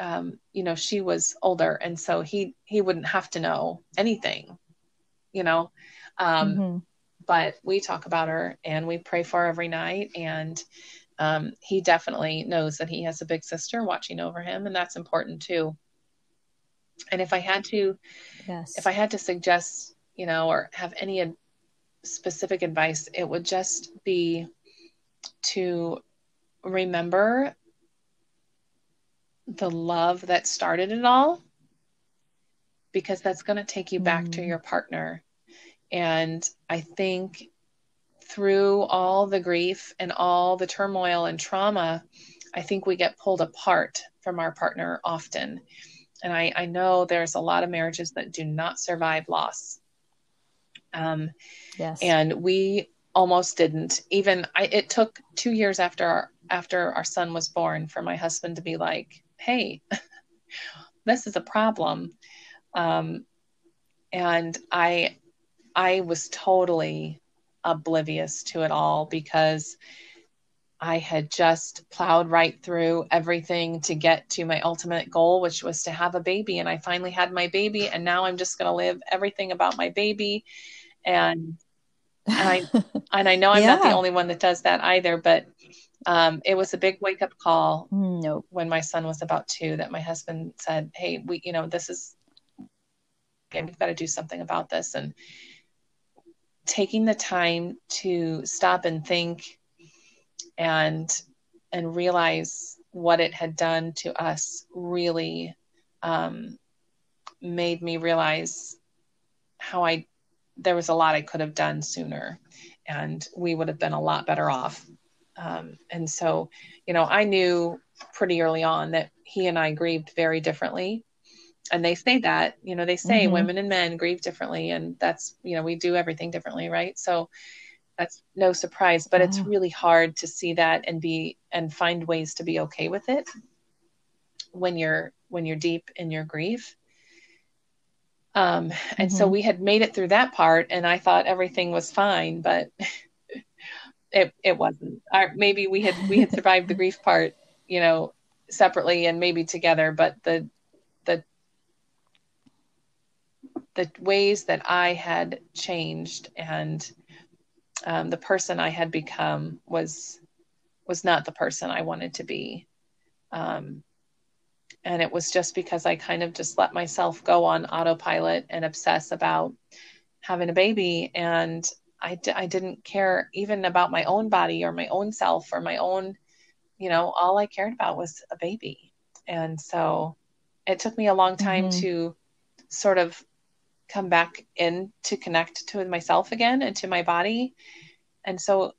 um, you know, she was older, and so he he wouldn't have to know anything. you know. Um, mm-hmm. But we talk about her and we pray for her every night. And um, he definitely knows that he has a big sister watching over him, and that's important too. And if I had to, yes. if I had to suggest, you know, or have any specific advice, it would just be to remember the love that started it all because that's going to take you back mm. to your partner. And I think through all the grief and all the turmoil and trauma, I think we get pulled apart from our partner often. And I, I know there's a lot of marriages that do not survive loss. Um, yes. And we almost didn't. Even I, it took two years after our, after our son was born for my husband to be like, "Hey, this is a problem," um, and I I was totally oblivious to it all because I had just plowed right through everything to get to my ultimate goal, which was to have a baby. And I finally had my baby, and now I'm just going to live everything about my baby. And and I and I know I'm yeah. not the only one that does that either, but um, it was a big wake up call. Nope. When my son was about two, that my husband said, "Hey, we, you know, this is, we've got to do something about this." And taking the time to stop and think and and realize what it had done to us really um, made me realize how I there was a lot I could have done sooner, and we would have been a lot better off. Um, and so, you know, I knew pretty early on that he and I grieved very differently. And they say that, you know, they say mm-hmm. women and men grieve differently, and that's, you know, we do everything differently, right? So that's no surprise, but it's really hard to see that and be and find ways to be okay with it when you're when you're deep in your grief um, and mm-hmm. so we had made it through that part, and I thought everything was fine, but it it wasn't. Our, maybe we had we had survived the grief part, you know, separately and maybe together, but the the the ways that I had changed and um, the person I had become was was not the person I wanted to be. Um, and it was just because I kind of just let myself go on autopilot and obsess about having a baby. And I d- I didn't care even about my own body or my own self or my own, you know, all I cared about was a baby. And so it took me a long time mm-hmm. to sort of come back in to connect to myself again and to my body. And so,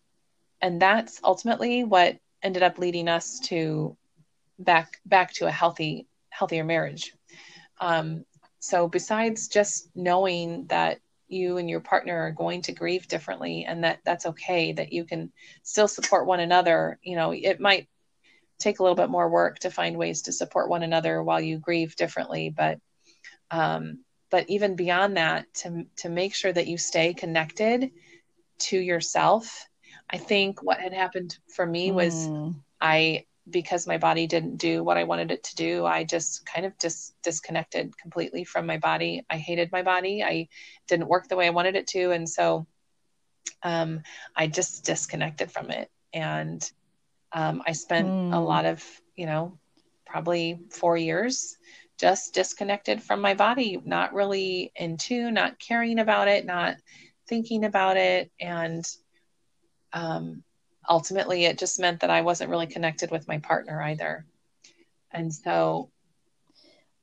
and that's ultimately what ended up leading us to back back to a healthy healthier marriage um, so besides just knowing that you and your partner are going to grieve differently and that that's okay that you can still support one another you know it might take a little bit more work to find ways to support one another while you grieve differently but um, but even beyond that to to make sure that you stay connected to yourself i think what had happened for me was mm. i because my body didn't do what I wanted it to do, I just kind of just disconnected completely from my body. I hated my body. I didn't work the way I wanted it to. And so um, I just disconnected from it. And um, I spent mm. a hmm. lot of, you know, probably four years just disconnected from my body, not really in tune, not caring about it, not thinking about it. And um, ultimately it just meant that I wasn't really connected with my partner either. And so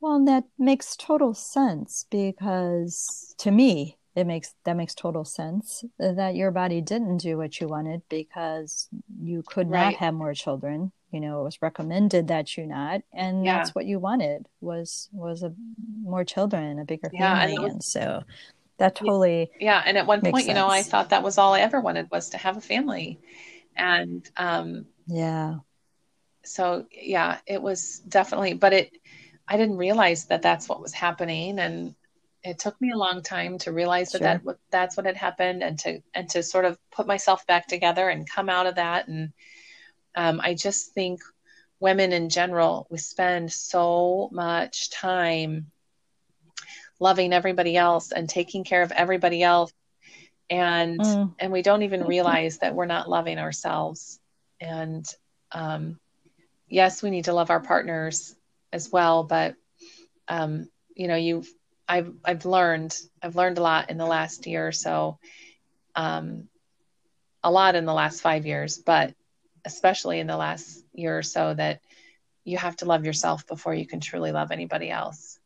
well, that makes total sense because to me, it makes that makes total sense that your body didn't do what you wanted because you could right. not have more children. You know, it was recommended that you not, and yeah. that's what you wanted was was a more children, a bigger yeah, family, and, was, and so that totally yeah. And at one point, sense. you know, I thought that was all I ever wanted was to have a family, and um, yeah. so yeah it was definitely but it i didn't realize that that's what was happening. And it took me a long time to realize that, sure. that that's what had happened and to and to sort of put myself back together and come out of that. And um, i just think women in general we spend so much time loving everybody else and taking care of everybody else and mm. and we don't even realize that we're not loving ourselves. And um, yes we need to love our partners as well but um, you know you've I've I've learned I've learned a lot in the last year or so um, a lot in the last five years but especially in the last year or so that you have to love yourself before you can truly love anybody else.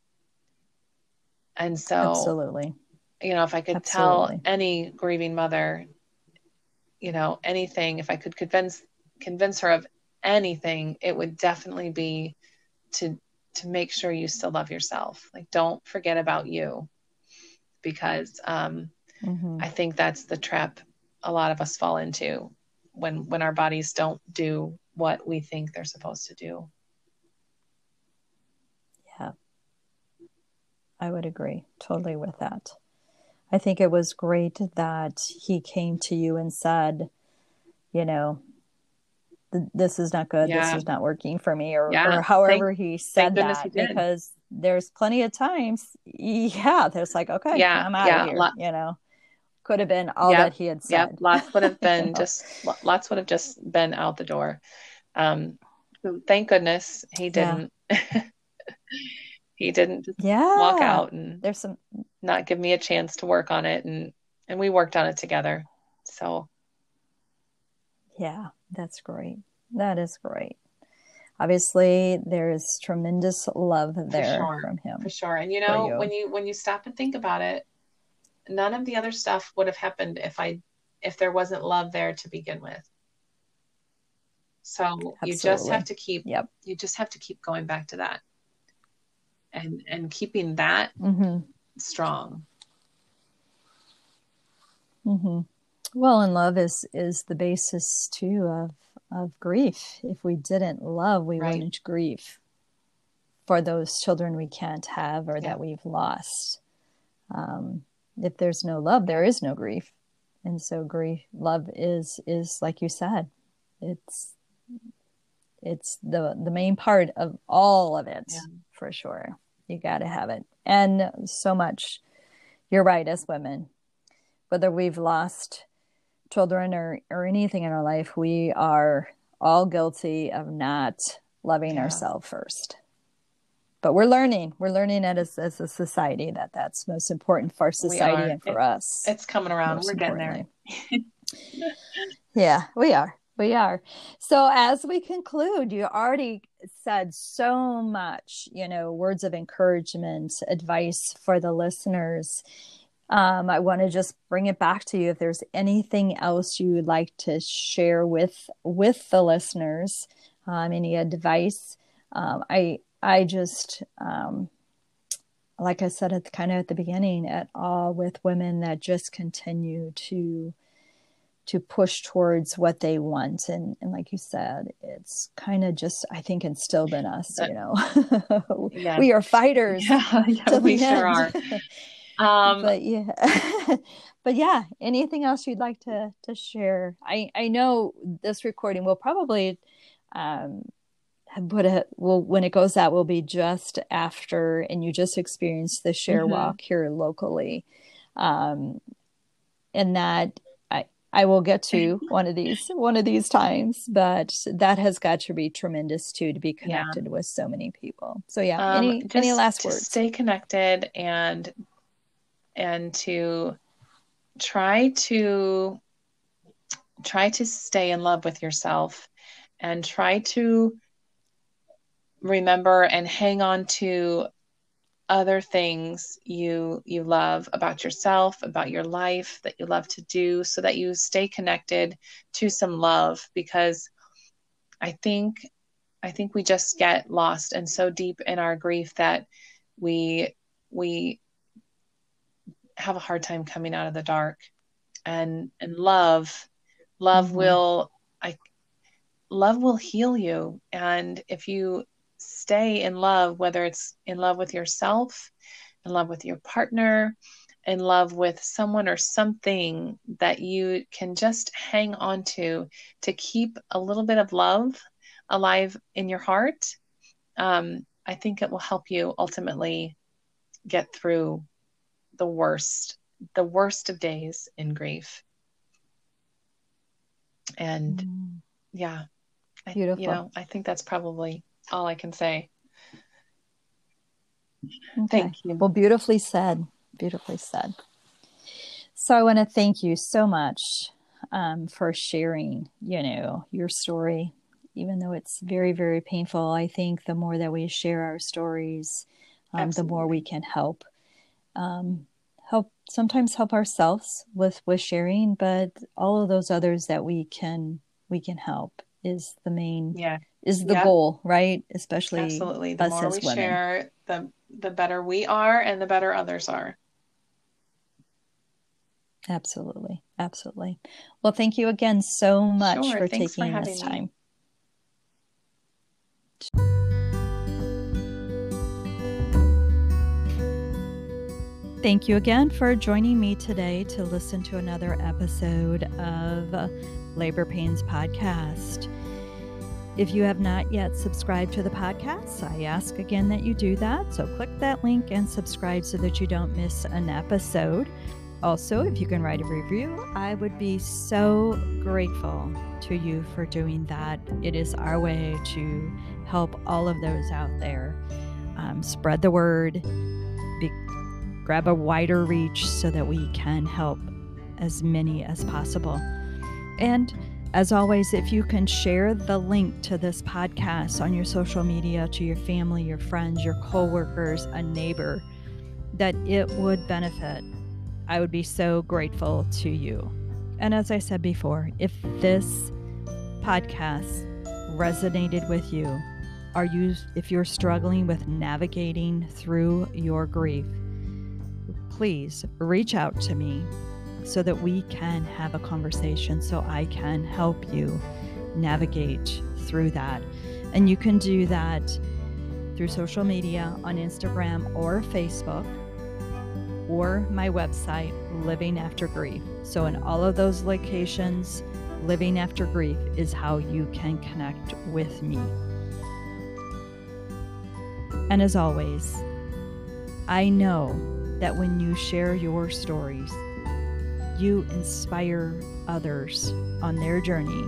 And so absolutely you know if i could absolutely. tell any grieving mother you know anything if i could convince convince her of anything it would definitely be to to make sure you still love yourself. Like don't forget about you. Because um mm-hmm. i think that's the trap a lot of us fall into when when our bodies don't do what we think they're supposed to do. Yeah. I would agree totally with that i think it was great that he came to you and said you know this is not good yeah. this is not working for me or, yeah. or however thank, he said that he because there's plenty of times yeah there's like okay yeah i'm out yeah, of here lot, you know could have been all yep, that he had said yep. lots would have been just lots would have just been out the door um thank goodness he didn't he didn't just yeah walk out and there's some not give me a chance to work on it and and we worked on it together so yeah that's great. That is great. Obviously, there's tremendous love there sure. from him. For sure. And you know, you. when you when you stop and think about it, none of the other stuff would have happened if I if there wasn't love there to begin with. So Absolutely. you just have to keep yep. you just have to keep going back to that. And and keeping that mm-hmm. Strong. Mm-hmm. Well, and love is is the basis too of of grief. If we didn't love, we right. wouldn't grieve for those children we can't have or yeah. that we've lost. Um, if there's no love, there is no grief, and so grief, love is is like you said, it's it's the the main part of all of it yeah. for sure. You got to have it, and so much. You're right, as women, whether we've lost children or, or anything in our life, we are all guilty of not loving yeah. ourselves first. But we're learning. We're learning it as, as a society that that's most important for society and for it, us. It's coming around. We're getting there. yeah, we are. We are. So as we conclude, you already said so much, you know, words of encouragement, advice for the listeners um, I want to just bring it back to you. If there's anything else you would like to share with with the listeners, um, any advice, um, I I just um, like I said at kind of at the beginning, at all with women that just continue to to push towards what they want and and like you said it's kind of just i think instilled in us you know yeah. we are fighters yeah, yeah we sure are Um, but yeah, but yeah, anything else you'd like to to share? I I know this recording will probably um put it well when it goes out will be just after and you just experienced the share mm-hmm. walk here locally um and that i will get to one of these one of these times but that has got to be tremendous too to be connected yeah. with so many people so yeah um, any any last words stay connected and and to try to try to stay in love with yourself and try to remember and hang on to other things you you love about yourself about your life that you love to do so that you stay connected to some love because i think i think we just get lost and so deep in our grief that we we have a hard time coming out of the dark and and love love mm-hmm. will i love will heal you and if you stay in love whether it's in love with yourself in love with your partner in love with someone or something that you can just hang on to to keep a little bit of love alive in your heart um, i think it will help you ultimately get through the worst, the worst of days in grief. And mm. yeah, Beautiful. I, you know, I think that's probably all I can say. Okay. Thank you. Well, beautifully said. Beautifully said. So I want to thank you so much um, for sharing, you know, your story, even though it's very, very painful. I think the more that we share our stories, um, the more we can help. Um, help sometimes help ourselves with with sharing, but all of those others that we can we can help is the main yeah is the goal, right? Especially absolutely. The more we women. share, the the better we are, and the better others are. Absolutely. Absolutely. Well, thank you again so much sure. for Thanks taking for this time. Me. Thank you again for joining me today to listen to another episode of Labor Pains Podcast. If you have not yet subscribed to the podcast, I ask again that you do that. So click that link and subscribe so that you don't miss an episode. Also, if you can write a review, I would be so grateful to you for doing that. It is our way to help all of those out there. Um, spread the word, be, grab a wider reach so that we can help as many as possible. And as always, if you can share the link to this podcast on your social media to your family, your friends, your coworkers, a neighbor, that it would benefit I would be so grateful to you. And as I said before, if this podcast resonated with you, are you if you're struggling with navigating through your grief, please reach out to me so that we can have a conversation so I can help you navigate through that. And you can do that through social media on Instagram or Facebook or my website, Living After Grief. So, in all of those locations, Living After Grief is how you can connect with me. And as always, I know that when you share your stories, you inspire others on their journey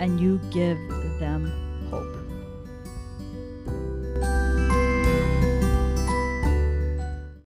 and you give them hope.